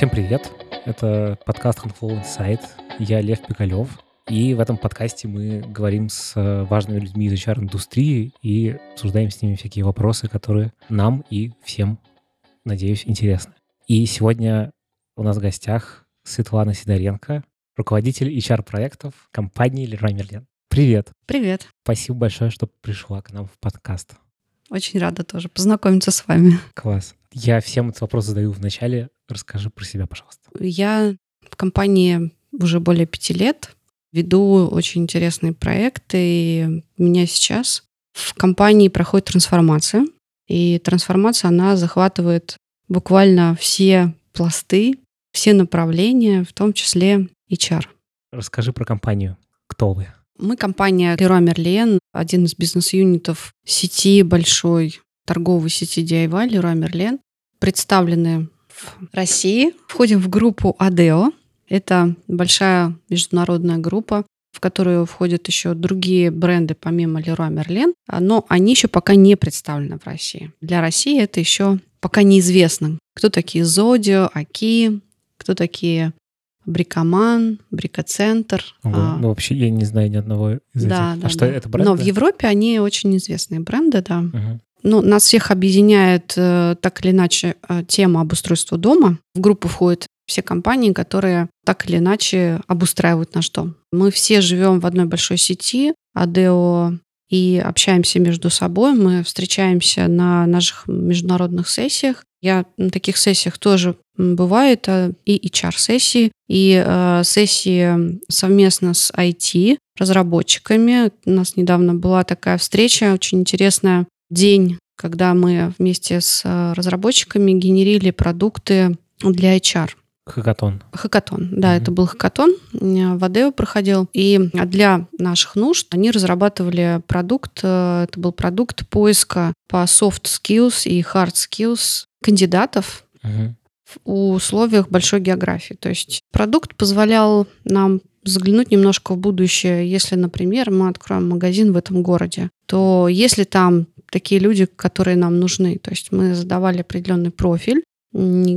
Всем привет! Это подкаст Handful Insight. Я Лев Пикалев. И в этом подкасте мы говорим с важными людьми из HR-индустрии и обсуждаем с ними всякие вопросы, которые нам и всем, надеюсь, интересны. И сегодня у нас в гостях Светлана Сидоренко, руководитель HR-проектов компании Leroy Merlin. Привет. Привет. Спасибо большое, что пришла к нам в подкаст. Очень рада тоже познакомиться с вами. Класс. Я всем этот вопрос задаю в начале. Расскажи про себя, пожалуйста. Я в компании уже более пяти лет. Веду очень интересные проекты. И у меня сейчас в компании проходит трансформация. И трансформация, она захватывает буквально все пласты, все направления, в том числе HR. Расскажи про компанию. Кто вы? Мы компания Leroy Merlin, один из бизнес-юнитов сети большой торговой сети DIY Leroy Merlin. Представлены в России. Входим в группу ADEO. Это большая международная группа, в которую входят еще другие бренды помимо Leroy Merlin, но они еще пока не представлены в России. Для России это еще пока неизвестно, кто такие Зодио, Аки, кто такие Брикоман, Брикоцентр. Ого, а, ну, вообще я не знаю ни одного из да, этих. Да, а что да. это бренды? Но в Европе они очень известные бренды, да. Угу. Ну, нас всех объединяет э, так или иначе э, тема обустройства дома. В группу входят все компании, которые так или иначе обустраивают наш дом. Мы все живем в одной большой сети, АДО, и общаемся между собой. Мы встречаемся на наших международных сессиях. Я на таких сессиях тоже бывает а, и HR-сессии, и э, сессии совместно с IT разработчиками. У нас недавно была такая встреча, очень интересная день, когда мы вместе с а, разработчиками генерили продукты для HR. Хакатон. Хакатон, да, mm-hmm. это был хакатон, в Адео проходил. И для наших нужд они разрабатывали продукт, э, это был продукт поиска по soft skills и hard skills кандидатов mm-hmm. в условиях большой географии. То есть продукт позволял нам заглянуть немножко в будущее. Если, например, мы откроем магазин в этом городе, то если там такие люди, которые нам нужны, то есть мы задавали определенный профиль,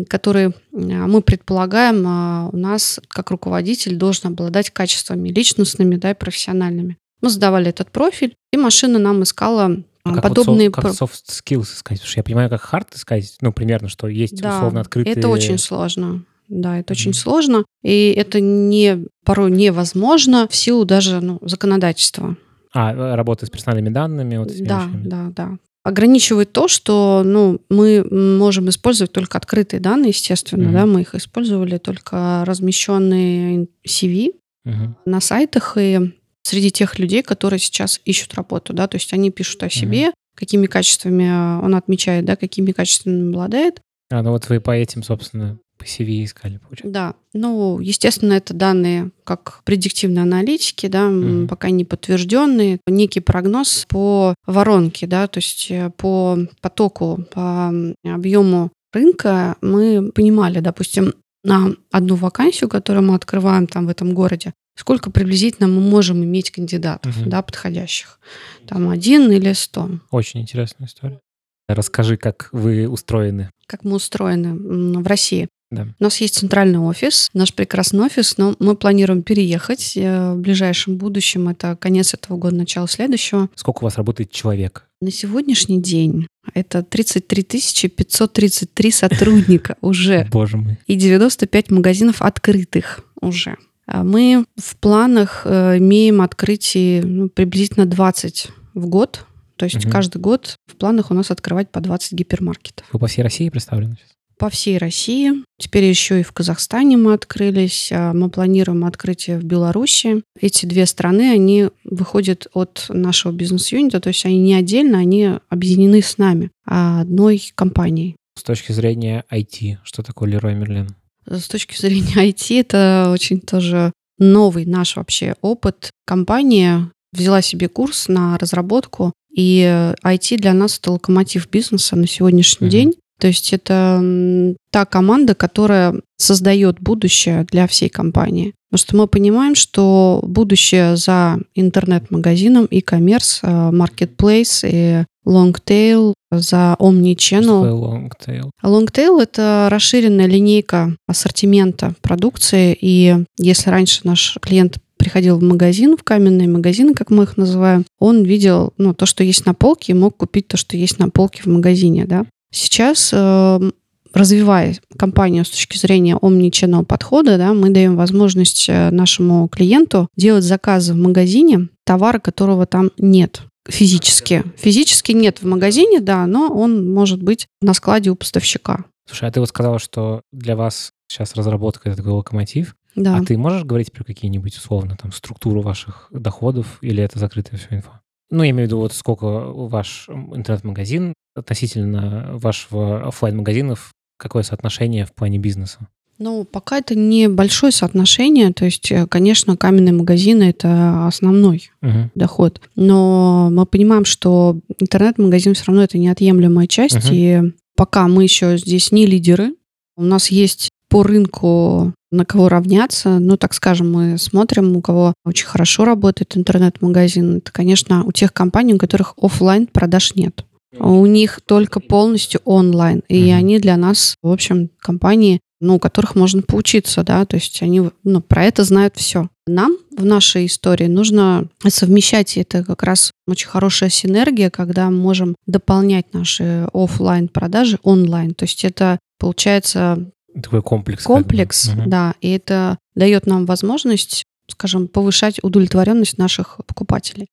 который а, мы предполагаем, а, у нас как руководитель должен обладать качествами личностными да, и профессиональными. Мы задавали этот профиль, и машина нам искала а подобные... Вот как soft skills искать? Потому что я понимаю, как hard искать, ну, примерно, что есть да, условно открытые... это очень сложно. Да, это mm-hmm. очень сложно. И это не, порой невозможно в силу даже ну, законодательства. А, работа с персональными данными? Вот да, да, да ограничивает то, что ну, мы можем использовать только открытые данные, естественно, mm-hmm. да, мы их использовали только размещенные CV mm-hmm. на сайтах и среди тех людей, которые сейчас ищут работу, да, то есть они пишут о себе, mm-hmm. какими качествами он отмечает, да, какими качествами обладает. А, ну вот вы по этим, собственно, по CV искали, получается. Да. Ну, естественно, это данные как предиктивной аналитики, да, mm-hmm. пока не подтвержденные. Некий прогноз по воронке, да, то есть э, по потоку, по объему рынка мы понимали, допустим, на одну вакансию, которую мы открываем там в этом городе, сколько приблизительно мы можем иметь кандидатов, угу. да, подходящих. Там один или сто. Очень интересная история. Расскажи, как вы устроены. Как мы устроены в России. Да. У нас есть центральный офис, наш прекрасный офис, но мы планируем переехать э, в ближайшем будущем. Это конец этого года, начало следующего. Сколько у вас работает человек? На сегодняшний день это 33 533 сотрудника уже. Боже мой. И 95 магазинов открытых уже. А мы в планах э, имеем открытие ну, приблизительно 20 в год. То есть угу. каждый год в планах у нас открывать по 20 гипермаркетов. Вы по всей России представлены сейчас? По всей России. Теперь еще и в Казахстане мы открылись. А мы планируем открытие в Беларуси. Эти две страны, они выходят от нашего бизнес-юнита, то есть они не отдельно, они объединены с нами, а одной компанией. С точки зрения IT, что такое Leroy Merlin? С точки зрения IT, это очень тоже новый наш вообще опыт. Компания взяла себе курс на разработку, и IT для нас это локомотив бизнеса на сегодняшний uh-huh. день. То есть это та команда, которая создает будущее для всей компании. Потому что мы понимаем, что будущее за интернет-магазином, e-commerce, marketplace и Longtail, за Omnichannel. Longtail? Longtail — это расширенная линейка ассортимента продукции. И если раньше наш клиент приходил в магазин, в каменные магазины, как мы их называем, он видел ну, то, что есть на полке, и мог купить то, что есть на полке в магазине. Да? Сейчас э, развивая компанию с точки зрения omnichannel подхода, да, мы даем возможность э, нашему клиенту делать заказы в магазине товара, которого там нет физически. Физически нет в магазине, да, но он может быть на складе у поставщика. Слушай, а ты вот сказала, что для вас сейчас разработка это такой локомотив. Да. А ты можешь говорить про какие-нибудь условно там структуру ваших доходов или это закрытая все инфа? Ну, я имею в виду, вот сколько ваш интернет-магазин относительно вашего офлайн магазинов какое соотношение в плане бизнеса? Ну, пока это небольшое соотношение. То есть, э, конечно, каменные магазины — это основной угу. доход. Но мы понимаем, что интернет-магазин все равно это неотъемлемая часть. Угу. И пока мы еще здесь не лидеры, у нас есть по рынку на кого равняться. Ну, так скажем, мы смотрим, у кого очень хорошо работает интернет-магазин. Это, конечно, у тех компаний, у которых офлайн продаж нет. У них только полностью онлайн. И mm они для нас, в общем, компании, ну, у которых можно поучиться, да, то есть они ну, про это знают все. Нам в нашей истории нужно совмещать, это как раз очень хорошая синергия, когда мы можем дополнять наши офлайн продажи онлайн. То есть это получается такой комплекс. Комплекс, как бы. да, и это дает нам возможность, скажем, повышать удовлетворенность наших покупателей.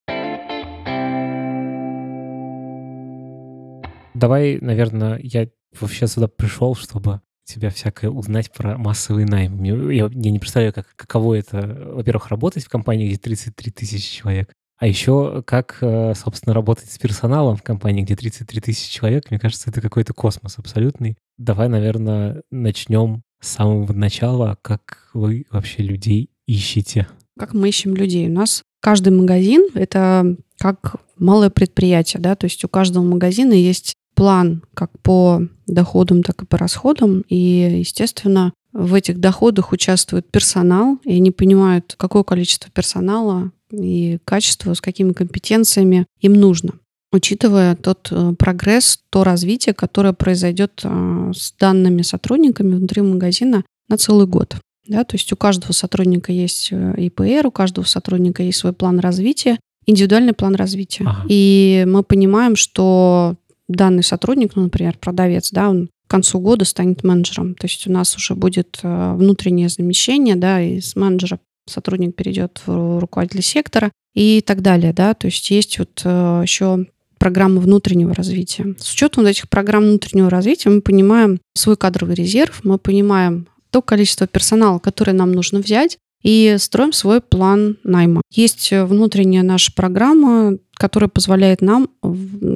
Давай, наверное, я вообще сюда пришел, чтобы тебя всякое узнать про массовый найм. Я, я не представляю, как, каково это, во-первых, работать в компании, где 33 тысячи человек, а еще как, э, собственно, работать с персоналом в компании, где 33 тысячи человек. Мне кажется, это какой-то космос абсолютный. Давай, наверное, начнем с самого начала. Как вы вообще людей ищете? Как мы ищем людей? У нас каждый магазин — это как малое предприятие, да, то есть у каждого магазина есть план как по доходам, так и по расходам. И, естественно, в этих доходах участвует персонал, и они понимают, какое количество персонала и качество, с какими компетенциями им нужно учитывая тот э, прогресс, то развитие, которое произойдет э, с данными сотрудниками внутри магазина на целый год. Да, то есть у каждого сотрудника есть э, ИПР, у каждого сотрудника есть свой план развития, индивидуальный план развития. Ага. И мы понимаем, что данный сотрудник, ну, например, продавец, да, он к концу года станет менеджером. То есть у нас уже будет э, внутреннее замещение, да, и с менеджера сотрудник перейдет в руководителя сектора и так далее, да. То есть есть вот э, еще программы внутреннего развития. С учетом этих программ внутреннего развития мы понимаем свой кадровый резерв, мы понимаем то количество персонала, которое нам нужно взять, и строим свой план найма. Есть внутренняя наша программа, которая позволяет нам,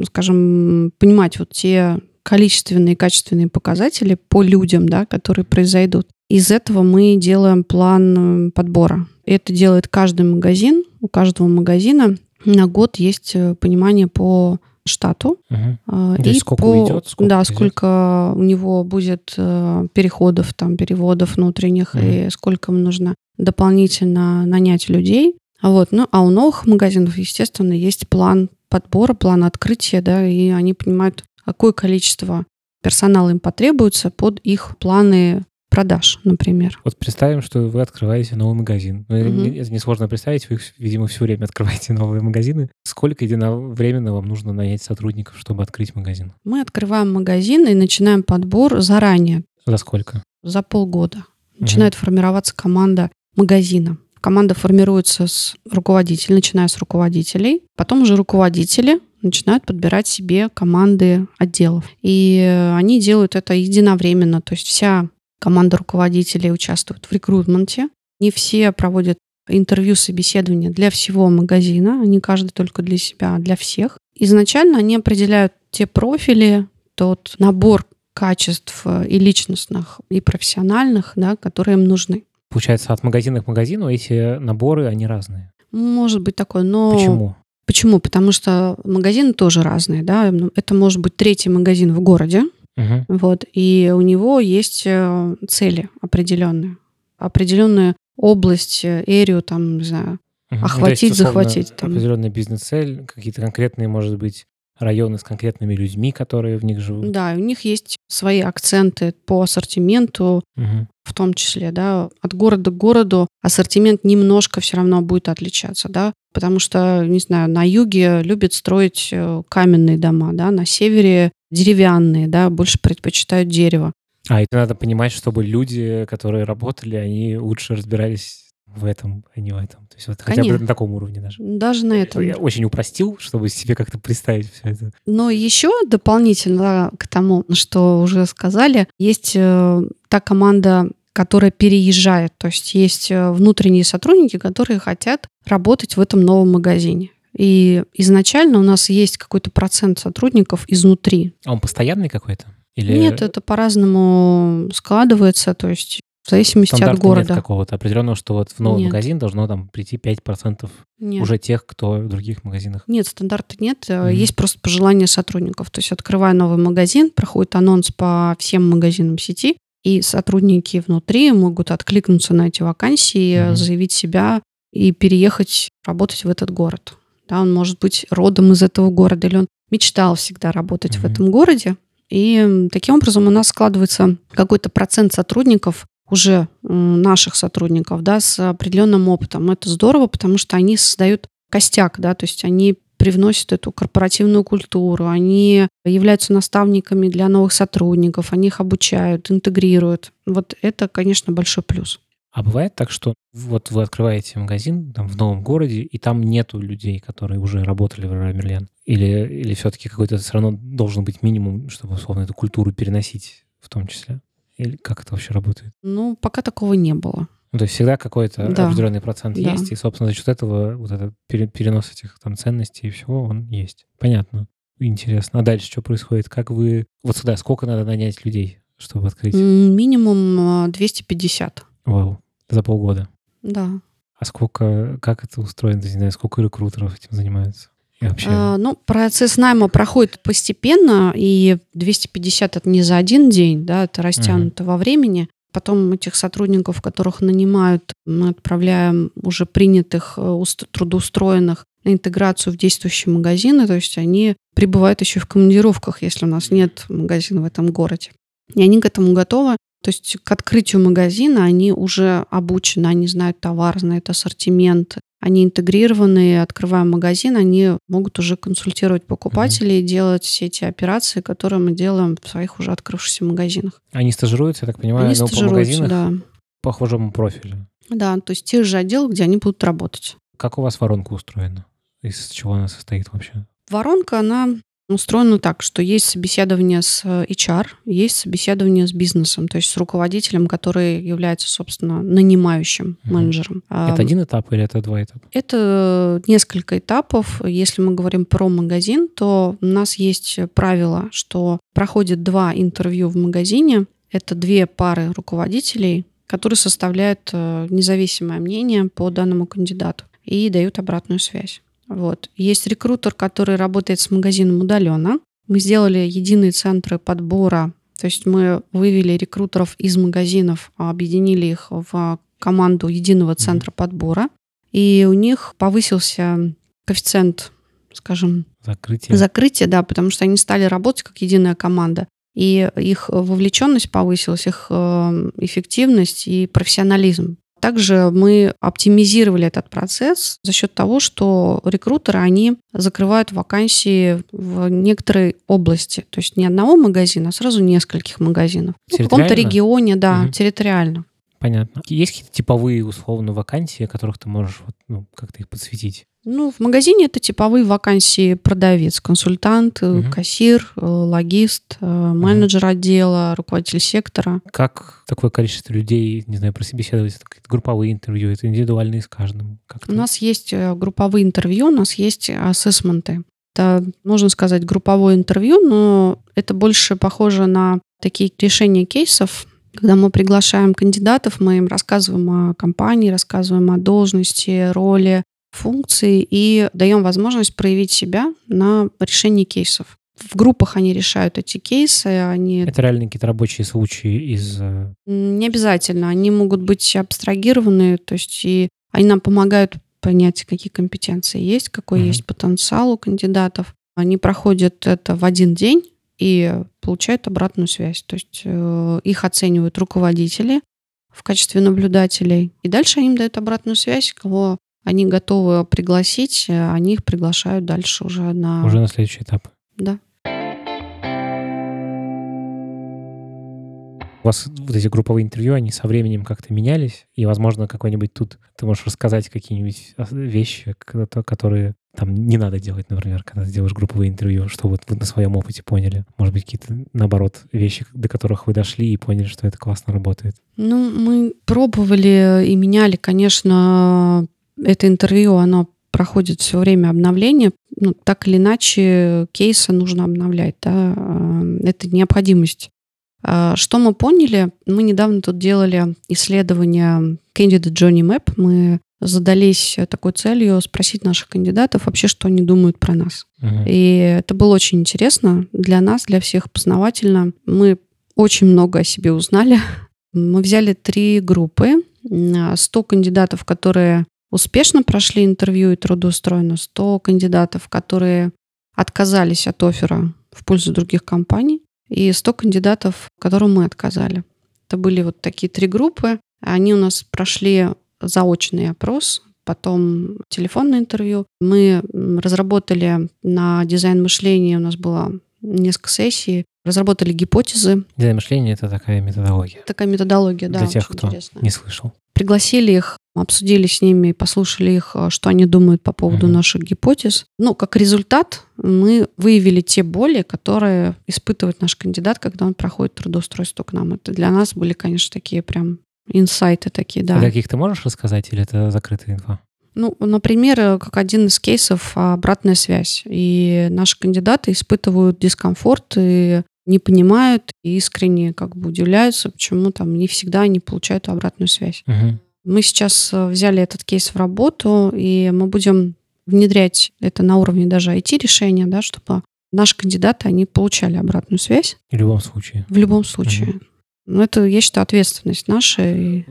скажем, понимать вот те количественные и качественные показатели по людям, да, которые произойдут. Из этого мы делаем план подбора. Это делает каждый магазин. У каждого магазина на год есть э, понимание по штату. Угу. И сколько по, уйдет? Сколько да, уйдет? сколько у него будет э, переходов, там, переводов внутренних, угу. и сколько ему нужно дополнительно нанять людей. Вот. Ну, а у новых магазинов, естественно, есть план подбора, план открытия, да, и они понимают, какое количество персонала им потребуется под их планы продаж, например. Вот представим, что вы открываете новый магазин. Ну, угу. Это несложно представить, вы, видимо, все время открываете новые магазины. Сколько единовременно вам нужно нанять сотрудников, чтобы открыть магазин? Мы открываем магазин и начинаем подбор заранее. За сколько? За полгода. Начинает угу. формироваться команда магазина. Команда формируется с руководителей, начиная с руководителей. Потом уже руководители начинают подбирать себе команды отделов. И они делают это единовременно. То есть вся команда руководителей участвует в рекрутменте. Не все проводят интервью, собеседования для всего магазина, не каждый только для себя, а для всех. Изначально они определяют те профили, тот набор качеств и личностных, и профессиональных, да, которые им нужны. Получается, от магазина к магазину эти наборы, они разные? Может быть такое, но... Почему? Почему? Потому что магазины тоже разные, да. Это может быть третий магазин в городе, Угу. Вот, и у него есть э, цели определенные, определенную область, э, эрию, там, не знаю, угу. охватить, ну, есть, захватить. Там. Определенная бизнес-цель, какие-то конкретные, может быть, районы с конкретными людьми, которые в них живут. Да, у них есть свои акценты по ассортименту, Мгм. в том числе, да, от города к городу ассортимент немножко все равно будет отличаться, да, потому что, не знаю, на юге любят строить э, каменные дома, да, на севере деревянные, да, больше предпочитают дерево. А, это надо понимать, чтобы люди, которые работали, они лучше разбирались в этом, а не в этом. То есть вот хотя бы Конечно. на таком уровне даже. Даже на этом. Я очень упростил, чтобы себе как-то представить все это. Но еще дополнительно к тому, что уже сказали, есть э, та команда, которая переезжает. То есть есть э, внутренние сотрудники, которые хотят работать в этом новом магазине. И изначально у нас есть какой-то процент сотрудников изнутри. А он постоянный какой-то? Или Нет, это по-разному складывается, то есть в зависимости от стандарта нет города. какого-то определенного, что вот в новый Нет. магазин должно там прийти 5% Нет. уже тех, кто в других магазинах. Нет, стандарта нет. Мгм. Есть просто пожелания сотрудников. То есть, открывая новый магазин, проходит анонс по всем магазинам сети, и сотрудники внутри могут откликнуться на эти вакансии, Мгм. заявить себя и переехать работать в этот город. Да, он может быть родом из этого города, или он мечтал всегда работать в Мгм. этом городе. И таким образом у нас складывается какой-то процент сотрудников, уже наших сотрудников, да, с определенным опытом. Это здорово, потому что они создают костяк, да, то есть они привносят эту корпоративную культуру, они являются наставниками для новых сотрудников, они их обучают, интегрируют. Вот это, конечно, большой плюс. А бывает так, что вот вы открываете магазин там, в новом городе, и там нету людей, которые уже работали в Merlin? Или, или все-таки какой-то все равно должен быть минимум, чтобы, условно, эту культуру переносить в том числе? Или как это вообще работает? Ну, пока такого не было. Ну, то есть всегда какой-то Да. определенный процент Да. есть, и, собственно, за счет этого вот этот пере- перенос этих там ценностей и всего, он есть. Понятно. Интересно. А дальше что происходит? Как вы... Вот сюда сколько надо нанять людей, чтобы открыть? Минимум э, 250. Вау. За полгода. Да. А сколько... Как это устроено? Не знаю, сколько рекрутеров этим занимаются? И вообще... А, ну, процесс найма проходит постепенно, и 250 это не за один день, да, это растянуто во времени. Потом этих сотрудников, которых нанимают, мы отправляем уже принятых, э, уст- трудоустроенных на интеграцию в действующие магазины, то есть они прибывают еще в командировках, если у нас нет магазина в этом городе. И они к этому готовы. То есть к открытию магазина они уже обучены, они знают товар, знают ассортимент, они интегрированные, открывая магазин, они могут уже консультировать покупателей, делать все эти операции, которые мы делаем в своих уже открывшихся магазинах. Они стажируются, я так понимаю, они но по магазинах да. по похожему профилю. Да, то есть тех же отделов, где они будут работать. Как у вас воронка устроена? Из чего она состоит вообще? Воронка, она устроена так, что есть собеседование с э, HR, есть собеседование с бизнесом, то есть с руководителем, который является, собственно, нанимающим Мгм. менеджером. А, Это один этап или это два этапа? Это несколько этапов. Если мы говорим про магазин, то у нас есть правило, что проходит два интервью в магазине. Это две пары руководителей, которые составляют э, независимое мнение по данному кандидату и дают обратную связь. Вот. Есть рекрутер, который работает с магазином удаленно. Мы сделали единые центры подбора, то есть мы вывели рекрутеров из магазинов, объединили их в команду единого центра подбора, и у них повысился коэффициент, скажем, Закрытие? закрытия, да, потому что они стали работать как единая команда. И их вовлеченность повысилась, их э, эффективность и профессионализм. Также мы оптимизировали этот процесс за счет того, что рекрутеры, они закрывают вакансии в некоторой области. То есть не одного магазина, а сразу нескольких магазинов. Ну, в каком-то регионе, да, Мгм. территориально. Понятно. Есть какие-то типовые, условно, вакансии, которых ты можешь ну, как-то их подсветить? Ну, в магазине это типовые вакансии продавец, консультант, Мгм. кассир, э, логист, э, менеджер отдела, руководитель сектора. Как такое количество людей, не знаю, прособеседовать? Это какие-то групповые интервью, это индивидуальные с каждым? Как У нас есть групповые интервью, у нас есть ассессменты. Это, можно сказать, групповое интервью, но это больше похоже на такие решения кейсов, когда мы приглашаем кандидатов, мы им рассказываем о компании, рассказываем о должности, роли, функции и даем возможность проявить себя на решении кейсов. В группах они решают эти кейсы, они Это реально какие-то рабочие случаи из... э, Не обязательно. Они могут быть абстрагированы, то есть и они нам помогают понять, какие компетенции есть, какой Мгм. есть потенциал у кандидатов. Они проходят это в один день и получают обратную связь. То есть э, их оценивают руководители в качестве наблюдателей. И дальше они им дают обратную связь, кого они готовы пригласить, э, они их приглашают дальше уже на... Уже на следующий этап. Да. У вас вот эти групповые интервью, они со временем как-то менялись, и, возможно, какой-нибудь тут ты можешь рассказать какие-нибудь вещи, которые там не надо делать, например, когда ты делаешь групповые интервью, что вот вы на своем опыте поняли. Может быть, какие-то, наоборот, вещи, до которых вы дошли и поняли, что это классно работает. Ну, мы пробовали и меняли, конечно, это интервью, оно проходит все время обновления. Ну, так или иначе, кейсы нужно обновлять. Да? Э, это необходимость а, что мы поняли? Мы недавно тут делали исследование Candidate Journey Map. Мы задались такой целью спросить наших кандидатов вообще, что они думают про нас. Uh-huh. И это было очень интересно для нас, для всех познавательно. Мы очень много о себе узнали. Мы взяли три группы. 100 кандидатов, которые успешно прошли интервью и трудоустроены, 100 кандидатов, которые отказались от оффера в пользу других компаний, и 100 кандидатов, которым мы отказали. Это были вот такие три группы. Они у нас прошли заочный опрос, потом телефонное интервью. Мы разработали на дизайн мышления, у нас было несколько сессий, разработали гипотезы. Дизайн мышления — это такая методология. Такая методология, да. Для тех, кто интересная. не слышал. Пригласили их, обсудили с ними, послушали их, э, что они думают по поводу uh-huh. наших гипотез. Ну, как результат, мы выявили те боли, которые испытывает наш кандидат, когда он проходит трудоустройство к нам. Это для нас были, конечно, такие прям инсайты такие, да. А каких ты можешь рассказать, или это закрытая инфа? Ну, например, э, как один из кейсов обратная связь. И наши кандидаты испытывают дискомфорт и не понимают и искренне как бы удивляются, почему там не всегда они получают обратную связь. Угу. Мы сейчас э, взяли этот кейс в работу, и мы будем внедрять это на уровне даже IT-решения, да, чтобы наши кандидаты, они получали обратную связь. В любом случае. В любом случае. Угу. Ну, это, я считаю, ответственность наша.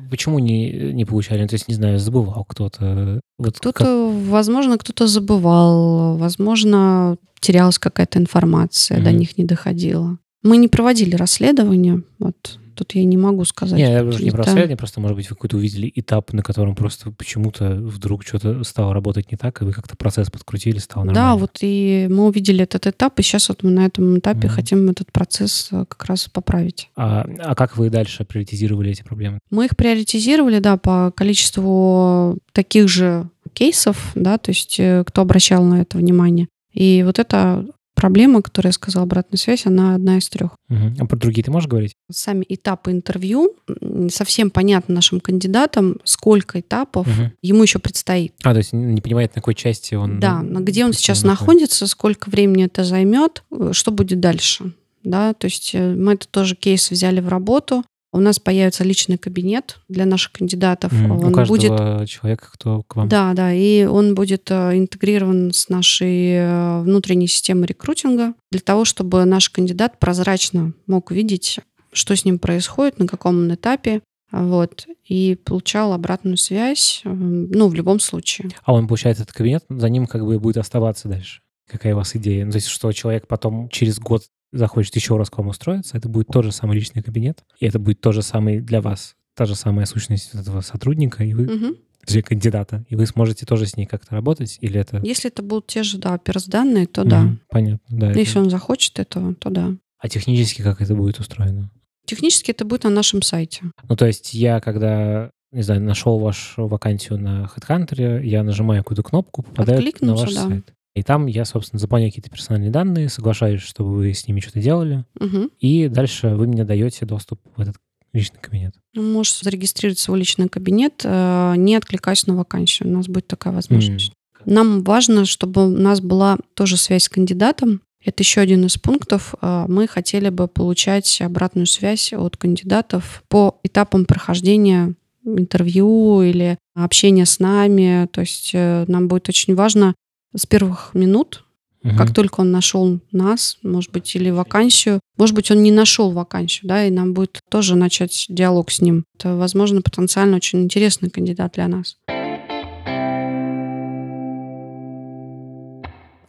Почему не, не получали? Ну, то есть, не знаю, забывал кто-то? Вот кто-то, как... возможно, кто-то забывал, возможно, терялась какая-то информация, mm до них не доходила. Мы не проводили расследование, вот тут я не могу сказать. Не, я уже не про расследование, просто, может быть, вы какой-то увидели этап, на котором просто почему-то вдруг что-то стало работать не так, и вы как-то процесс подкрутили, стало нормально. Да, вот и мы увидели этот этап, и сейчас вот мы на этом этапе mm хотим этот процесс э, как раз поправить. А, а как вы дальше приоритизировали эти проблемы? Мы их приоритизировали, да, по количеству таких же кейсов, да, то есть э, кто обращал на это внимание. И вот это проблема, которую я сказала, обратная связь, она одна из трех. Угу. А про другие ты можешь говорить? Сами этапы интервью, не совсем понятно нашим кандидатам, сколько этапов угу. ему еще предстоит. А, то есть не понимает, на какой части он... Да, на где он сейчас находится, сколько времени это займет, э, что будет дальше. Да, то есть э, мы это тоже кейс взяли в работу, у нас появится личный кабинет для наших кандидатов. Mm, он у каждого будет... человека, кто к вам. Да, да, и он будет э, интегрирован с нашей э, внутренней системой рекрутинга для того, чтобы наш кандидат прозрачно мог видеть, что с ним происходит, на каком он этапе, вот, и получал обратную связь, э, ну, в любом случае. А он получает этот кабинет, за ним как бы будет оставаться дальше? Какая у вас идея? Ну, то есть, что человек потом через год захочет еще раз к вам устроиться, это будет тот же самый личный кабинет, и это будет тот же самый для вас, та же самая сущность этого сотрудника, и вы угу. кандидата, и вы сможете тоже с ней как-то работать, или это... Если это будут те же, да, оперсданные, то да. Понятно, да. Если это... он захочет этого, то да. А технически как это будет устроено? Технически это будет на нашем сайте. Ну, то есть я, когда не знаю, нашел вашу вакансию на HeadHunter, я нажимаю какую-то кнопку, попадаю на ваш да. сайт. И там я, собственно, заполняю какие-то персональные данные, соглашаюсь, чтобы вы с ними что-то делали. Угу. И дальше вы мне даете доступ в этот личный кабинет. Ну, можешь зарегистрировать свой личный кабинет, э, не откликаясь на вакансию. У нас будет такая возможность. Mm. Нам важно, чтобы у нас была тоже связь с кандидатом. Это еще один из пунктов. Э, мы хотели бы получать обратную связь от кандидатов по этапам прохождения интервью или общения с нами. То есть э, нам будет очень важно с первых минут, угу. как только он нашел нас, может быть, или вакансию. Может быть, он не нашел вакансию, да, и нам будет тоже начать диалог с ним. Это, возможно, потенциально очень интересный кандидат для нас.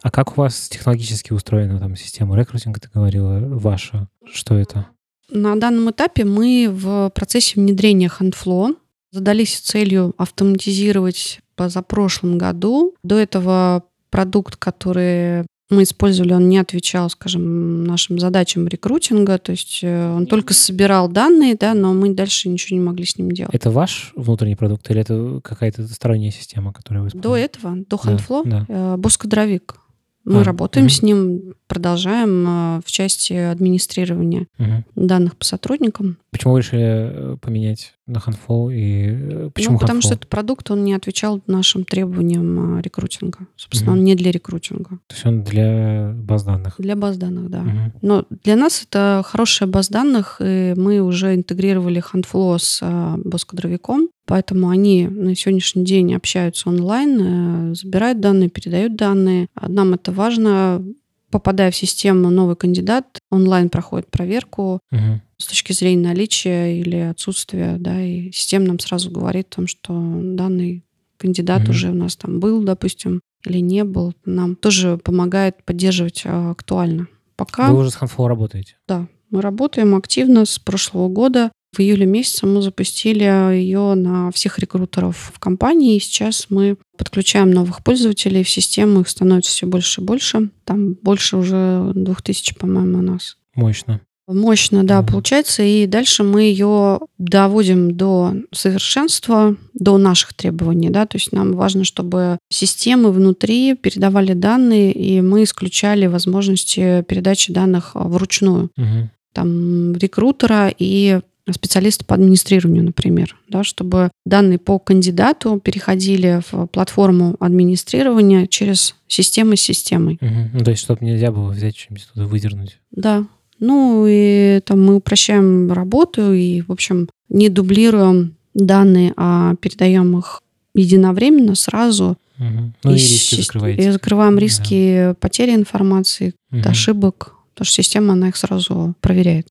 А как у вас технологически устроена там система рекрутинга, ты говорила, ваша? Что это? На данном этапе мы в процессе внедрения HandFlow задались целью автоматизировать позапрошлом году. До этого продукт, который мы использовали, он не отвечал, скажем, нашим задачам рекрутинга, то есть э, он только собирал данные, да, но мы дальше ничего не могли с ним делать. Это ваш внутренний продукт или это какая-то сторонняя система, которую вы используете? До этого, до HandFlow, да, да. Э, Боскодровик. Мы а, работаем угу. с ним, продолжаем э, в части администрирования угу. данных по сотрудникам. Почему вы решили поменять на Handful и э, почему Ну, потому Handful? что этот продукт, он не отвечал нашим требованиям рекрутинга. Собственно, угу. он не для рекрутинга. То есть он для баз данных? Для баз данных, да. Угу. Но для нас это хорошая баз данных, и мы уже интегрировали Handful с Боскодровиком, поэтому они на сегодняшний день общаются онлайн, э, забирают данные, передают данные. Нам это важно попадая в систему новый кандидат, онлайн проходит проверку угу. с точки зрения наличия или отсутствия, да, и система нам сразу говорит о том, что данный кандидат угу. уже у нас там был, допустим, или не был. Нам тоже помогает поддерживать а, актуально. Пока... Вы уже с Handful работаете? Да, мы работаем активно с прошлого года. В июле месяце мы запустили ее на всех рекрутеров в компании, и сейчас мы подключаем новых пользователей в систему, их становится все больше и больше. Там больше уже 2000, по-моему, у нас. Мощно. Мощно, да, mm-hmm. получается. И дальше мы ее доводим до совершенства, до наших требований, да, то есть нам важно, чтобы системы внутри передавали данные, и мы исключали возможности передачи данных вручную. Mm-hmm. Там рекрутера и специалиста по администрированию, например, да, чтобы данные по кандидату переходили в платформу администрирования через системы с системой. Угу. Ну, то есть, чтобы нельзя было взять что-нибудь туда выдернуть. Да. Ну и там мы упрощаем работу и, в общем, не дублируем данные, а передаем их единовременно, сразу. Угу. Ну и, и риски закрываете. И закрываем риски да. потери информации, угу. ошибок, потому что система, она их сразу проверяет.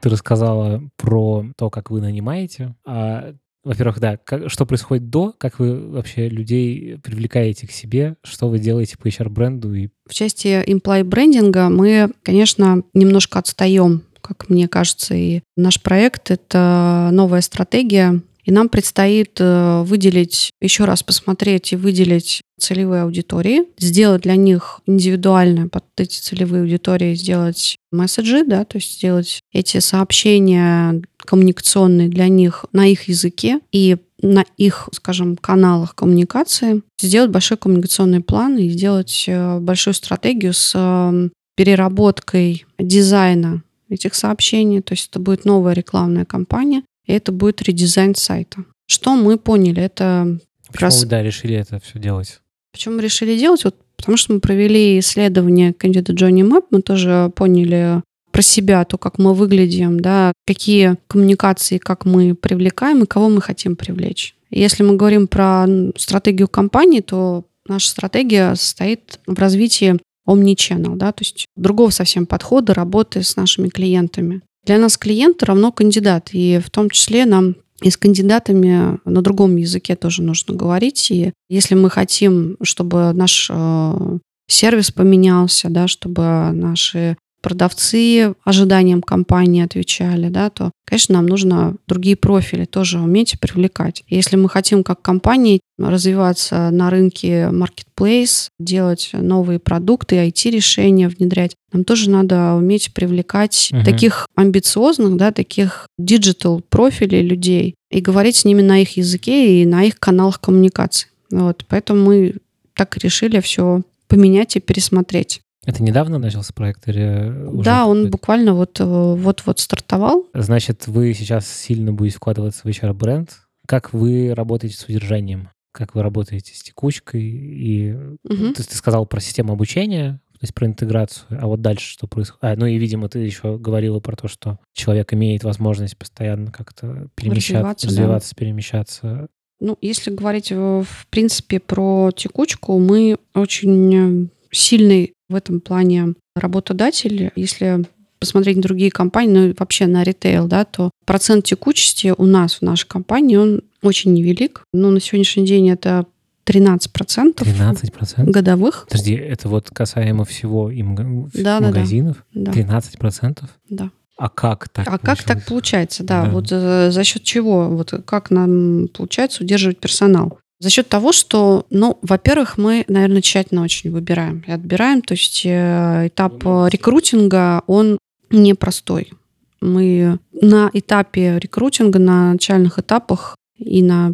Ты рассказала про то, как вы нанимаете. А, во-первых, да, как, что происходит до, как вы вообще людей привлекаете к себе, что вы делаете по HR-бренду? И... В части employee брендинга мы, конечно, немножко отстаем как мне кажется, и наш проект — это новая стратегия и нам предстоит э, выделить, еще раз посмотреть и выделить целевые аудитории, сделать для них индивидуально под эти целевые аудитории, сделать месседжи, да, то есть сделать эти сообщения коммуникационные для них на их языке и на их, скажем, каналах коммуникации, сделать большой коммуникационный план и сделать э, большую стратегию с э, переработкой дизайна этих сообщений. То есть это будет новая рекламная кампания, и это будет редизайн сайта. Что мы поняли? Это Почему раз... вы, да, решили это все делать? Почему мы решили делать? Вот потому что мы провели исследование кандидата Джонни Мэп, мы тоже поняли про себя, то, как мы выглядим, да, какие коммуникации, как мы привлекаем и кого мы хотим привлечь. Если мы говорим про стратегию компании, то наша стратегия состоит в развитии omnichannel, да, то есть другого совсем подхода работы с нашими клиентами. Для нас клиент равно кандидат, и в том числе нам и с кандидатами на другом языке тоже нужно говорить. И если мы хотим, чтобы наш э, сервис поменялся, да, чтобы наши продавцы ожиданиям компании отвечали, да, то, конечно, нам нужно другие профили тоже уметь привлекать. Если мы хотим как компании развиваться на рынке marketplace, делать новые продукты, IT-решения внедрять, нам тоже надо уметь привлекать uh-huh. таких амбициозных, да, таких digital профилей людей и говорить с ними на их языке и на их каналах коммуникации. Вот, поэтому мы так решили все поменять и пересмотреть. Это недавно начался проект или уже Да, он буквально вот, э, вот-вот стартовал. Значит, вы сейчас сильно будете вкладываться в HR-бренд. Как вы работаете с удержанием? Как вы работаете с текучкой? И угу. ты, ты сказал про систему обучения, то есть про интеграцию. А вот дальше что происходит? А, ну и, видимо, ты еще говорила про то, что человек имеет возможность постоянно как-то перемещаться, развиваться, развиваться да. перемещаться. Ну, если говорить, в принципе, про текучку, мы очень сильный в этом плане работодатель. Если посмотреть на другие компании, ну вообще на ритейл, да, то процент текучести у нас в нашей компании, он очень невелик. Но на сегодняшний день это 13%, 13%? годовых. Подожди, это вот касаемо всего и мага- Да, да, да. магазинов? Да, 13%? да. А как так А как так получилось? получается? Да, Да. вот э, за счет чего? Вот как нам получается удерживать персонал? За счет того, что, ну, во-первых, мы, наверное, тщательно очень выбираем и отбираем. То есть э, этап рекрутинга, он непростой. Мы на этапе рекрутинга, на начальных этапах и на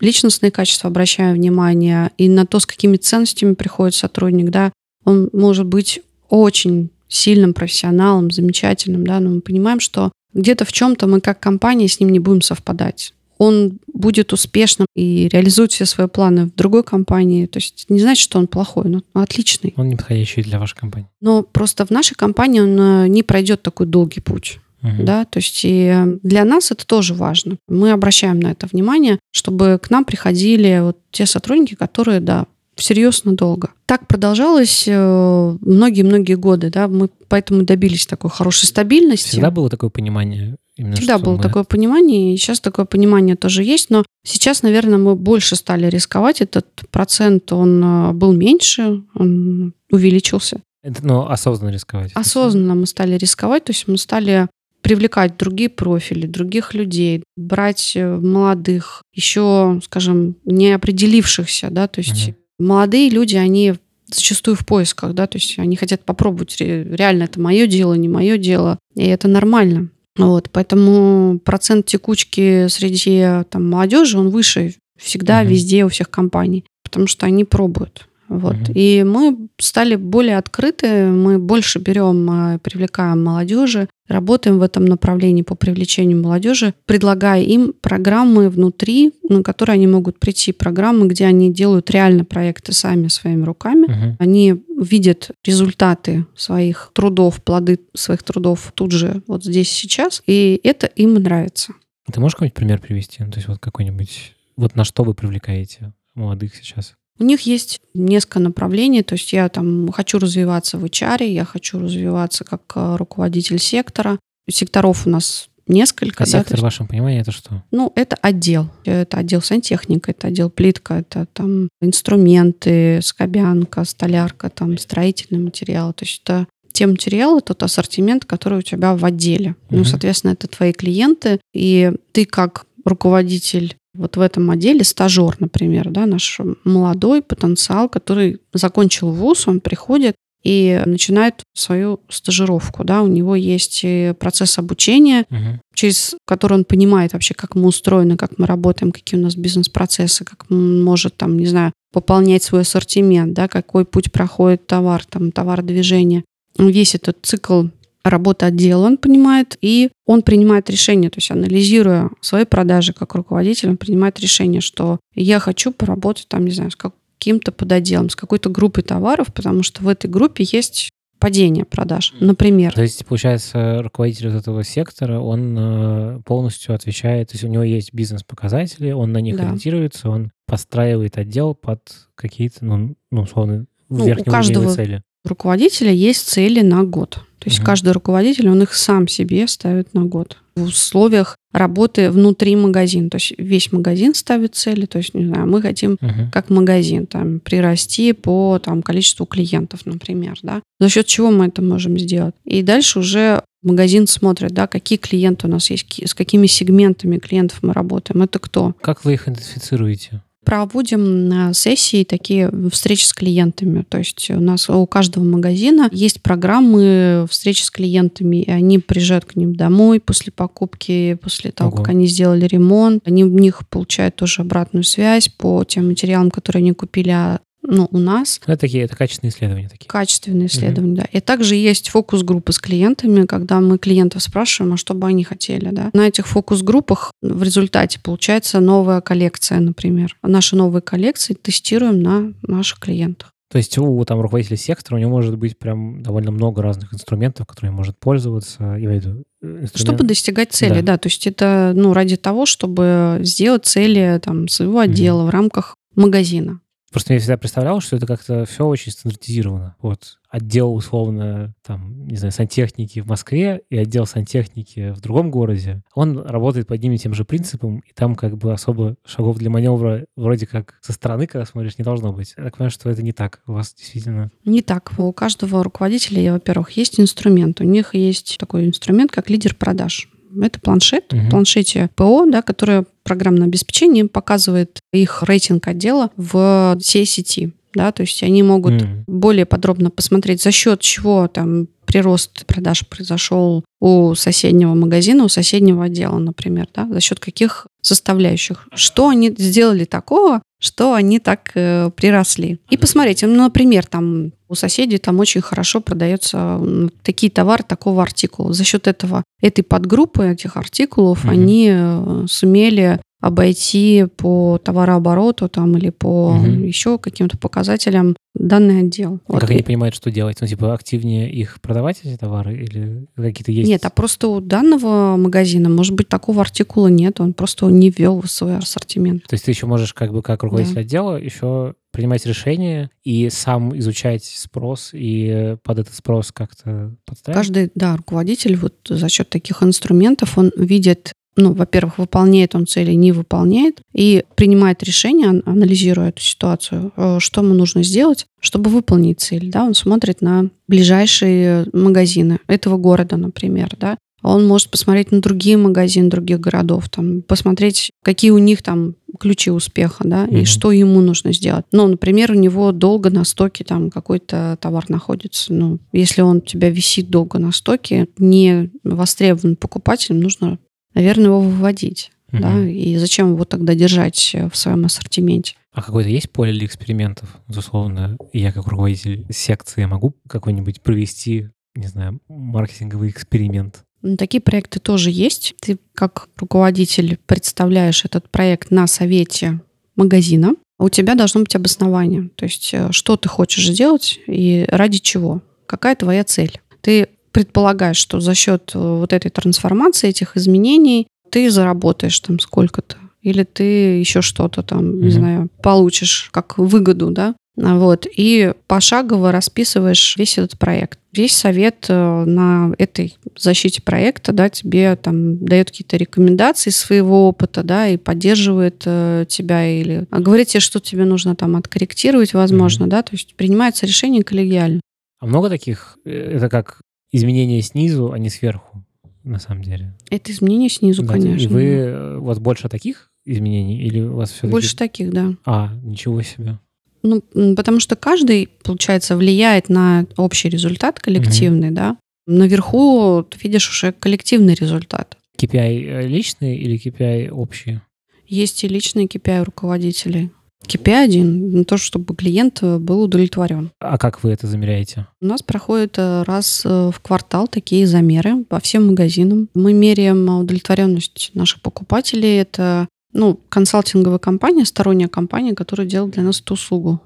личностные качества обращаем внимание, и на то, с какими ценностями приходит сотрудник, да, он может быть очень сильным профессионалом, замечательным, да, но мы понимаем, что где-то в чем-то мы как компания с ним не будем совпадать. Он будет успешным и реализует все свои планы в другой компании. То есть не значит, что он плохой, но отличный. Он не подходящий для вашей компании. Но просто в нашей компании он э, не пройдет такой долгий путь. Мгм. Да, то есть и для нас это тоже важно. Мы обращаем на это внимание, чтобы к нам приходили вот те сотрудники, которые, да, всерьез надолго. Так продолжалось э, многие-многие годы, да, мы поэтому добились такой хорошей стабильности. Всегда было такое понимание? Именно, Всегда было мы- такое понимание, и сейчас такое понимание тоже есть, но сейчас, наверное, мы больше стали рисковать. Этот процент, он э, был меньше, он увеличился. Это, ну, осознанно рисковать. Осознанно мы стали рисковать, то есть мы стали привлекать другие профили, других людей, брать э, молодых, еще, скажем, не определившихся, да, то есть молодые люди, они зачастую в поисках, да, то есть они хотят попробовать, ре- реально это мое дело, не мое дело, и это нормально. Вот, поэтому процент текучки среди там, молодежи, он выше всегда, Мгм. везде, у всех компаний, потому что они пробуют. Вот. Мгм. И мы стали более открыты, мы больше берем, э, привлекаем молодежи, работаем в этом направлении по привлечению молодежи, предлагая им программы внутри, на которые они могут прийти, программы, где они делают реально проекты сами своими руками, Мгм. они видят результаты своих трудов, плоды своих трудов тут же, вот здесь сейчас, и это им нравится. Ты можешь какой-нибудь пример привести? Ну, то есть вот какой-нибудь... Вот на что вы привлекаете молодых сейчас? У них есть несколько направлений, то есть я там хочу развиваться в HR, я хочу развиваться как э, руководитель сектора. Секторов у нас несколько. А да, то сектор есть, в вашем понимании это что? ну, это отдел. Это отдел сантехника, это отдел плитка, это там инструменты, скобянка, столярка, там строительные материалы. То есть это те материалы, тот ассортимент, который у тебя в отделе. Ну, Мгм. соответственно, это твои клиенты, и ты как руководитель вот в этом отделе, стажер, например, да, наш молодой потенциал, который закончил вуз, он приходит и начинает свою стажировку. Да, у него есть процесс обучения, Мгм. через который он понимает вообще, как мы устроены, как мы работаем, какие у нас бизнес-процессы, как он может, там, не знаю, пополнять свой ассортимент, да, какой путь проходит товар, там, товародвижение. Весь этот цикл работы отдела он понимает, и он принимает решение, то есть анализируя свои продажи как руководитель, он принимает решение, что я хочу поработать там, не знаю, с каким-то подотделом, с какой-то группой товаров, потому что в этой группе есть падение продаж, например. То есть, получается, руководитель вот этого сектора, он э, полностью отвечает, то есть у него есть бизнес-показатели, он на них Да. ориентируется, он подстраивает отдел под какие-то, ну, ну условно, Ну, у каждого цели. У руководителя есть цели на год. То есть Мгм. каждый руководитель, он их сам себе ставит на год. В условиях работы внутри магазина. То есть весь магазин ставит цели. То есть, не знаю, мы хотим Мгм. как магазин там, прирасти по там, количеству клиентов, например. Да? За счет чего мы это можем сделать? И дальше уже магазин смотрит, да, какие клиенты у нас есть, с какими сегментами клиентов мы работаем. Это кто? Как вы их идентифицируете? Проводим сессии, такие встречи с клиентами. То есть у нас у каждого магазина есть программы встречи с клиентами, и они приезжают к ним домой после покупки, после того, Ого. как они сделали ремонт. Они в них получают тоже обратную связь по тем материалам, которые они купили а, ну, у нас. Ну, Это такие, это качественные исследования такие. Качественные исследования, да. И также есть фокус-группы с клиентами, когда мы клиентов спрашиваем, а что бы они хотели, да. На этих фокус-группах в результате получается новая коллекция, например. Наши новые коллекции тестируем на наших клиентах. То есть у там руководителя сектора у него может быть прям довольно много разных инструментов, которыми может пользоваться. Я имею в виду, э, инструмент- Чтобы достигать цели, Да. да. То есть это ну, ради того, чтобы сделать цели там, своего отдела в рамках магазина. Просто я всегда представлял, что это как-то все очень стандартизировано. Вот отдел, условно, там, не знаю, сантехники в Москве и отдел сантехники в другом городе, он работает по одним и тем же принципам, и там как бы особо шагов для маневра вроде как со стороны, когда смотришь, не должно быть. Я так понимаю, что это не так. У вас действительно... Не так. У каждого руководителя, во-первых, есть инструмент. У них есть такой инструмент, как лидер продаж. Это планшет, угу. планшете ПО, да, которое программное обеспечение показывает их рейтинг отдела в всей сети. Да, то есть они могут mm. более подробно посмотреть, за счет чего там прирост продаж произошел у соседнего магазина, у соседнего отдела, например, да, за счет каких составляющих. Что они сделали такого, что они так э, приросли. И посмотрите, ну, например, там у соседей там очень хорошо продается такие товары такого артикула. За счет этого, этой подгруппы этих артикулов mm-hmm. они э, сумели обойти по товарообороту там или по угу. еще каким-то показателям данный отдел. А вот. Как они понимают, что делать? Ну, типа, активнее их продавать, эти товары, или какие-то есть? Нет, а просто у данного магазина, может быть, такого артикула нет, он просто не ввел в свой ассортимент. То есть ты еще можешь, как бы, как руководитель да. отдела, еще принимать решения и сам изучать спрос и под этот спрос как-то подстраивать? Каждый, да, руководитель вот за счет таких инструментов, он видит ну, во-первых, выполняет он цели, не выполняет, и принимает решение, анализируя эту ситуацию, э, что ему нужно сделать, чтобы выполнить цель. Да? Он смотрит на ближайшие магазины этого города, например, да, он может посмотреть на другие магазины других городов, там, посмотреть, какие у них там ключи успеха, да, mm-hmm. и что ему нужно сделать. Ну, например, у него долго на стоке там какой-то товар находится. Ну, если он у тебя висит долго на стоке, не востребован покупателем, нужно наверное, его выводить. Угу. Да? И зачем его тогда держать в своем ассортименте? А какое-то есть поле для экспериментов? Безусловно, я как руководитель секции могу какой-нибудь провести, не знаю, маркетинговый эксперимент? Ну, такие проекты тоже есть. Ты как руководитель представляешь этот проект на совете магазина. У тебя должно быть обоснование. То есть, э, что ты хочешь сделать и ради чего? Какая твоя цель? Ты предполагаешь, что за счет э, вот этой трансформации, этих изменений, ты заработаешь там сколько-то, или ты еще что-то там, mm-hmm. не знаю, получишь как выгоду, да, вот, и пошагово расписываешь весь этот проект. Весь совет э, на этой защите проекта, да, тебе там дает какие-то рекомендации своего опыта, да, и поддерживает э, тебя или говорит тебе, что тебе нужно там откорректировать, возможно, mm-hmm. да, то есть принимается решение коллегиально. А много таких? Это как изменения снизу, а не сверху, на самом деле. Это изменения снизу, да, конечно. И вы, э, у вас больше таких изменений или у вас все Больше таких, да. А, ничего себе. Ну, потому что каждый, получается, влияет на общий результат коллективный, угу. да. Наверху ты видишь уже коллективный результат. KPI э, личные или KPI общие? Есть и личные KPI руководителей. KPI на то, чтобы клиент э, был удовлетворен. А как вы это замеряете? У нас проходят э, раз э, в квартал такие замеры по всем магазинам. Мы меряем удовлетворенность наших покупателей. Это ну, консалтинговая компания, сторонняя компания, которая делает для нас эту услугу.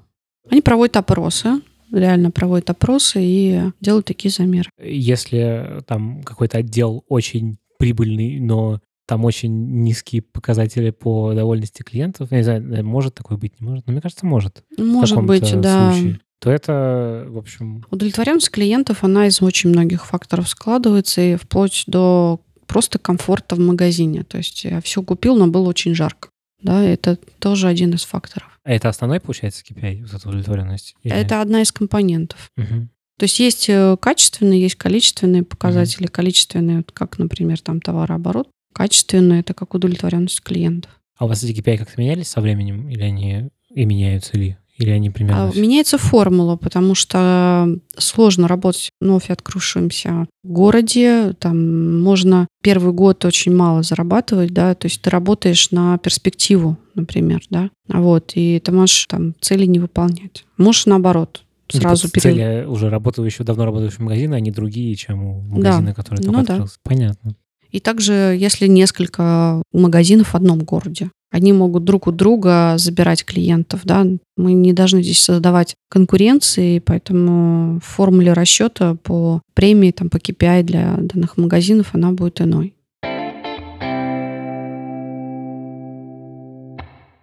Они проводят опросы, реально проводят опросы и делают такие замеры. Если там какой-то отдел очень прибыльный, но там очень низкие показатели по довольности клиентов. Я не знаю, может такое быть, не может? Но мне кажется, может. Может быть, да. Случае то это, в общем... Удовлетворенность клиентов, она из очень многих факторов складывается, и вплоть до просто комфорта в магазине. То есть я все купил, но было очень жарко. Да, это тоже один из факторов. А это основной, получается, KPI, вот эта удовлетворенность? Или... Это одна из компонентов. Угу. То есть есть э, качественные, есть количественные показатели. Угу. Количественные, как, например, там товарооборот, качественно, это как удовлетворенность клиентов. А у вас эти KPI как-то менялись со временем, или они и меняются ли? Или они примерно... А, меняется формула, потому что сложно работать вновь открывшемся городе. Там можно первый год очень мало зарабатывать, да, то есть ты работаешь на перспективу, например, да, вот, и ты можешь там цели не выполнять. Можешь наоборот, ну, типа сразу перед... Цели уже работающего, давно работающего магазина, они другие, чем у магазина, да. который только ну, открылся. Да. Понятно. И также, если несколько магазинов в одном городе, они могут друг у друга забирать клиентов, да, мы не должны здесь создавать конкуренции, поэтому в формуле расчета по премии, там, по KPI для данных магазинов она будет иной.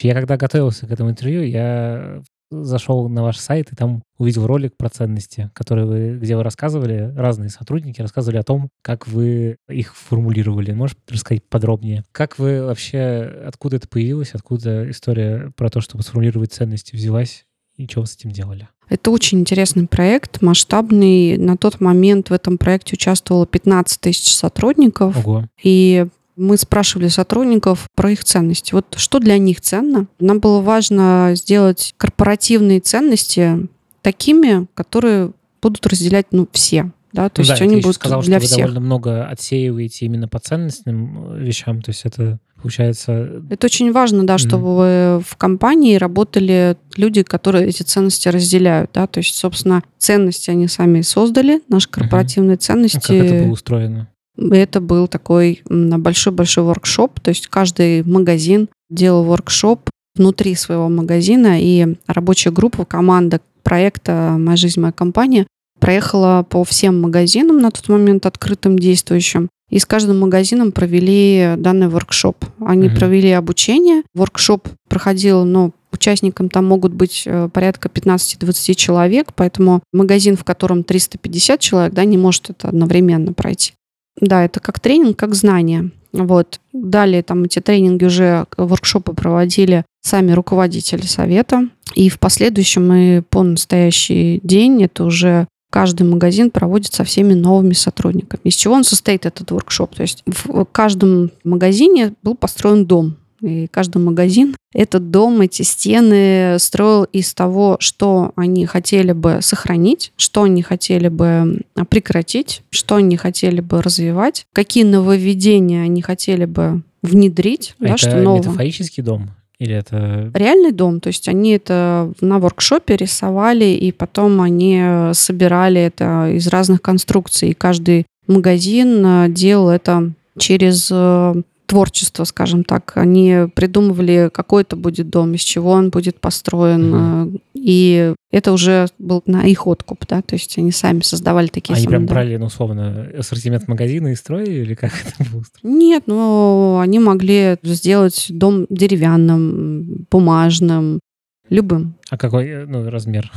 Я когда готовился к этому интервью, я зашел на ваш сайт и там увидел ролик про ценности, который вы, где вы рассказывали, разные сотрудники рассказывали о том, как вы их формулировали. Можешь рассказать подробнее? Как вы вообще, откуда это появилось, откуда история про то, чтобы сформулировать ценности взялась и что вы с этим делали? Это очень интересный проект, масштабный. На тот момент в этом проекте участвовало 15 тысяч сотрудников. Ого. И мы спрашивали сотрудников про их ценности. Вот что для них ценно? Нам было важно сделать корпоративные ценности такими, которые будут разделять ну, все. Да, то ну, есть да, они будут сказал, для что всех. вы довольно много отсеиваете именно по ценностным э, вещам. То есть это получается... Это очень важно, да, Мгм. чтобы в компании работали люди, которые эти ценности разделяют. Да? То есть, собственно, ценности они сами создали, наши корпоративные ну, ценности. Как это было устроено? Это был такой большой-большой воркшоп, то есть каждый магазин делал воркшоп внутри своего магазина, и рабочая группа, команда проекта «Моя жизнь, моя компания» проехала по всем магазинам на тот момент открытым, действующим, и с каждым магазином провели данный воркшоп. Они Мгм. провели обучение. Воркшоп проходил, ну, участникам там могут быть э, порядка 15-20 человек, поэтому магазин, в котором 350 человек, да, не может это одновременно пройти. Да, это как тренинг, как знание. Вот. Далее там эти тренинги уже, воркшопы проводили сами руководители совета. И в последующем и по настоящий день это уже каждый магазин проводит со всеми новыми сотрудниками. Из чего он состоит, этот воркшоп? То есть в каждом магазине был построен дом. И каждый магазин этот дом, эти стены строил из того, что они хотели бы сохранить, что они хотели бы прекратить, что они хотели бы развивать, какие нововведения они хотели бы внедрить, А да, это что нового. метафорический дом? Или это... Реальный дом, то есть они это на воркшопе рисовали, и потом они э, собирали это из разных конструкций. И каждый магазин э, делал это через э, творчество, скажем так. Они придумывали, какой это будет дом, из чего он будет построен. Э, И это уже был на их откуп, да, то есть они сами создавали такие Они самые прям брали, ну, условно, ассортимент магазина и строили, или как это было устроено? Нет, но они могли сделать дом деревянным, бумажным, любым. А какой, э, ну, размер?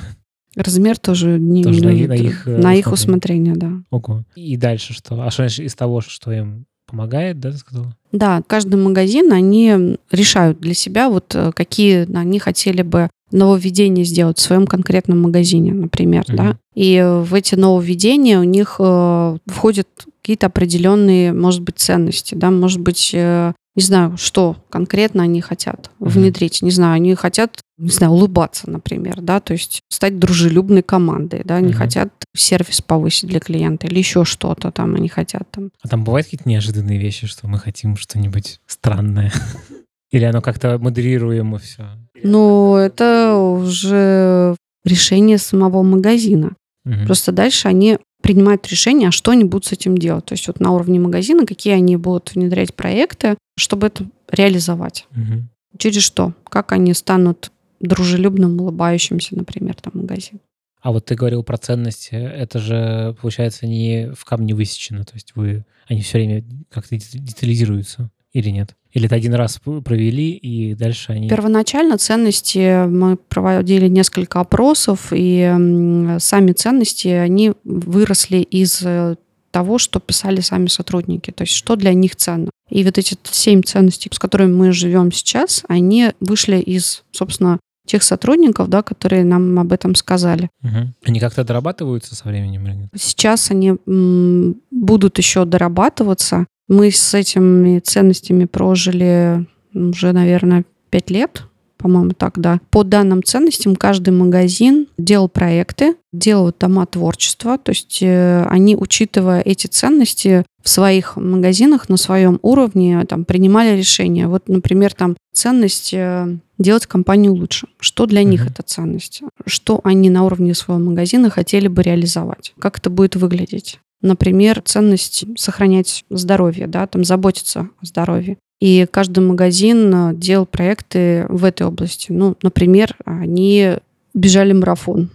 Размер тоже не Тоже на ну, и- на их, э, на их усмотрение. усмотрение, да. Ого. И дальше что? А что значит из того, что им помогает, да, ты сказала? Да, каждый магазин, они решают для себя, вот э, какие они хотели бы нововведения сделать в своем конкретном магазине, например, Мгм. да. И в эти нововведения у них э, входят какие-то определенные, может быть, ценности, да, может быть, э, не знаю, что конкретно они хотят Мгм. внедрить. Не знаю, они хотят, не знаю, улыбаться, например, да, то есть стать дружелюбной командой, да, они Мгм. хотят сервис повысить для клиента или еще что-то там они хотят там. А там бывают какие-то неожиданные вещи, что мы хотим что-нибудь странное? Или оно как-то модерируемо все? Ну, это уже решение самого магазина. Просто дальше они принимают решение, а что они будут с этим делать. То есть вот на уровне магазина, какие они будут внедрять проекты, чтобы это реализовать. Через что? Как они станут дружелюбным, улыбающимся, например, там магазин. А вот ты говорил про ценности. Это же, получается, не в камне высечено. То есть вы, они все время как-то дет- детализируются или нет? Или это один раз провели, и дальше они... Первоначально ценности мы проводили несколько опросов, и сами ценности, они выросли из э, того, что писали сами сотрудники, то есть что для них ценно. И вот эти семь ценностей, с которыми мы живем сейчас, они вышли из, собственно, тех сотрудников, да, которые нам об этом сказали. Мгм. Они как-то дорабатываются со временем или нет? Сейчас они м, будут еще дорабатываться. Мы с этими ценностями прожили уже, наверное, пять лет, по-моему, так, да. По данным ценностям каждый магазин делал проекты, делал дома творчества, то есть э, они, учитывая эти ценности, в своих магазинах на своем уровне там, принимали решения. Вот, например, там ценность э, делать компанию лучше. Что для них Мгм. это ценность? Что они на уровне своего магазина хотели бы реализовать? Как это будет выглядеть? Например, ценность сохранять здоровье, да, там заботиться о здоровье. И каждый магазин э, делал проекты в этой области. Ну, например, они бежали марафон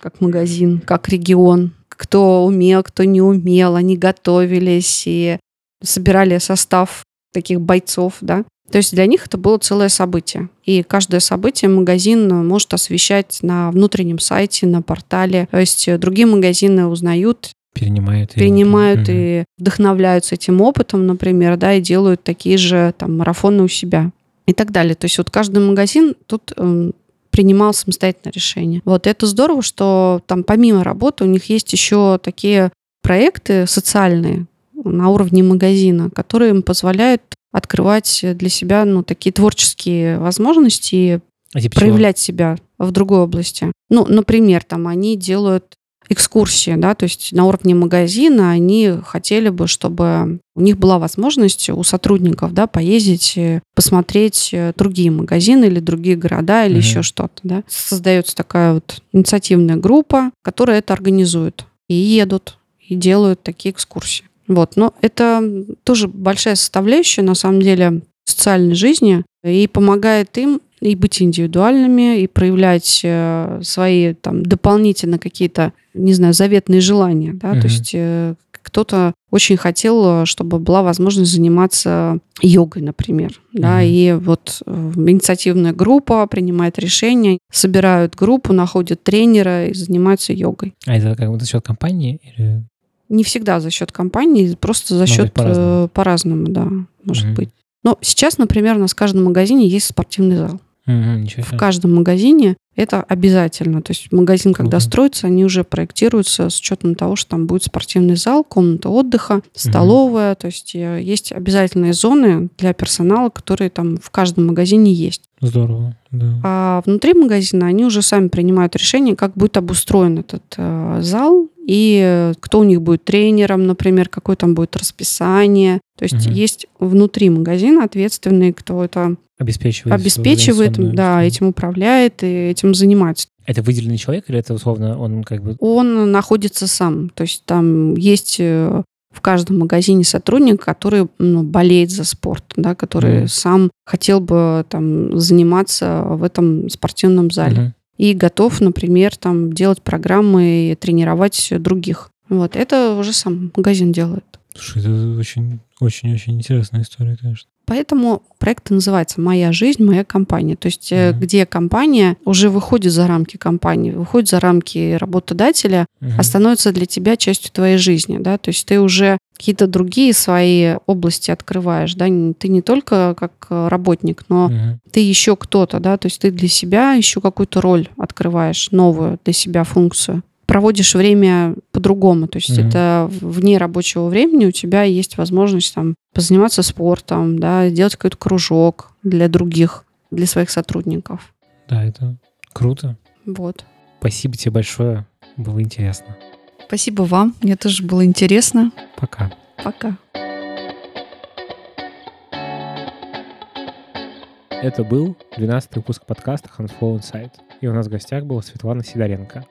как магазин, как регион. Кто умел, кто не умел. Они готовились и собирали состав таких бойцов, да. То есть для них это было целое событие. И каждое событие магазин может освещать на внутреннем сайте, на портале. То есть другие магазины узнают перенимают, перенимают и, и вдохновляются этим опытом, например, да, и делают такие же там марафоны у себя и так далее. То есть вот каждый магазин тут э, принимал самостоятельное решение. Вот это здорово, что там помимо работы у них есть еще такие проекты социальные на уровне магазина, которые им позволяют открывать для себя ну, такие творческие возможности а типа проявлять чего? себя в другой области. Ну, например, там они делают экскурсии, да, то есть на уровне магазина они хотели бы, чтобы у них была возможность у сотрудников, да, поездить, посмотреть другие магазины или другие города или mm-hmm. еще что-то, да. Создается такая вот инициативная группа, которая это организует и едут и делают такие экскурсии. Вот, но это тоже большая составляющая, на самом деле, социальной жизни и помогает им и быть индивидуальными, и проявлять э, свои там дополнительно какие-то, не знаю, заветные желания, да, mm-hmm. то есть э, кто-то очень хотел, чтобы была возможность заниматься йогой, например, mm-hmm. да, и вот э, инициативная группа принимает решение, собирают группу, находят тренера и занимаются йогой. А это как бы за счет компании или? Не всегда за счет компании, просто за счет по-разному. по-разному, да, может mm-hmm. быть. Но сейчас, например, у нас в каждом магазине есть спортивный зал. Угу, в каждом магазине это обязательно. То есть магазин, когда угу. строится, они уже проектируются с учетом того, что там будет спортивный зал, комната отдыха, столовая. Угу. То есть э, есть обязательные зоны для персонала, которые там в каждом магазине есть. Здорово, да. А внутри магазина они уже сами принимают решение, как будет обустроен этот э, зал и кто у них будет тренером, например, какое там будет расписание. То есть угу. есть внутри магазина ответственные, кто это обеспечивает, обеспечивает да, этим управляет и этим занимается. Это выделенный человек или это условно он как бы... Он находится сам. То есть там есть э, в каждом магазине сотрудник, который ну, болеет за спорт, да, который mm. сам хотел бы там заниматься в этом спортивном зале. Mm-hmm. И готов, например, там делать программы и тренировать других. Вот это уже сам магазин делает. Слушай, это очень, очень, очень интересная история, конечно. Поэтому проект называется «Моя жизнь, моя компания». То есть mm-hmm. где компания уже выходит за рамки компании, выходит за рамки работодателя, mm-hmm. а становится для тебя частью твоей жизни. Да? То есть ты уже какие-то другие свои области открываешь. Да? Ты не только как работник, но mm-hmm. ты еще кто-то. Да? То есть ты для себя еще какую-то роль открываешь, новую для себя функцию проводишь время по-другому. То есть mm-hmm. это вне рабочего времени у тебя есть возможность там позаниматься спортом, да, сделать какой-то кружок для других, для своих сотрудников. Да, это круто. Вот. Спасибо тебе большое. Было интересно. Спасибо вам. Мне тоже было интересно. Пока. Пока. Это был 12 выпуск подкаста Handflow Insight. И у нас в гостях была Светлана Сидоренко,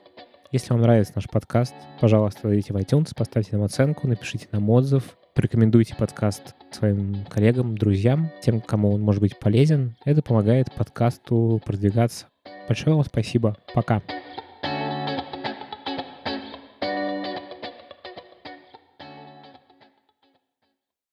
если вам нравится наш подкаст, пожалуйста, зайдите в iTunes, поставьте нам оценку, напишите нам отзыв, порекомендуйте подкаст своим коллегам, друзьям, тем, кому он может быть полезен. Это помогает подкасту продвигаться. Большое вам спасибо. Пока.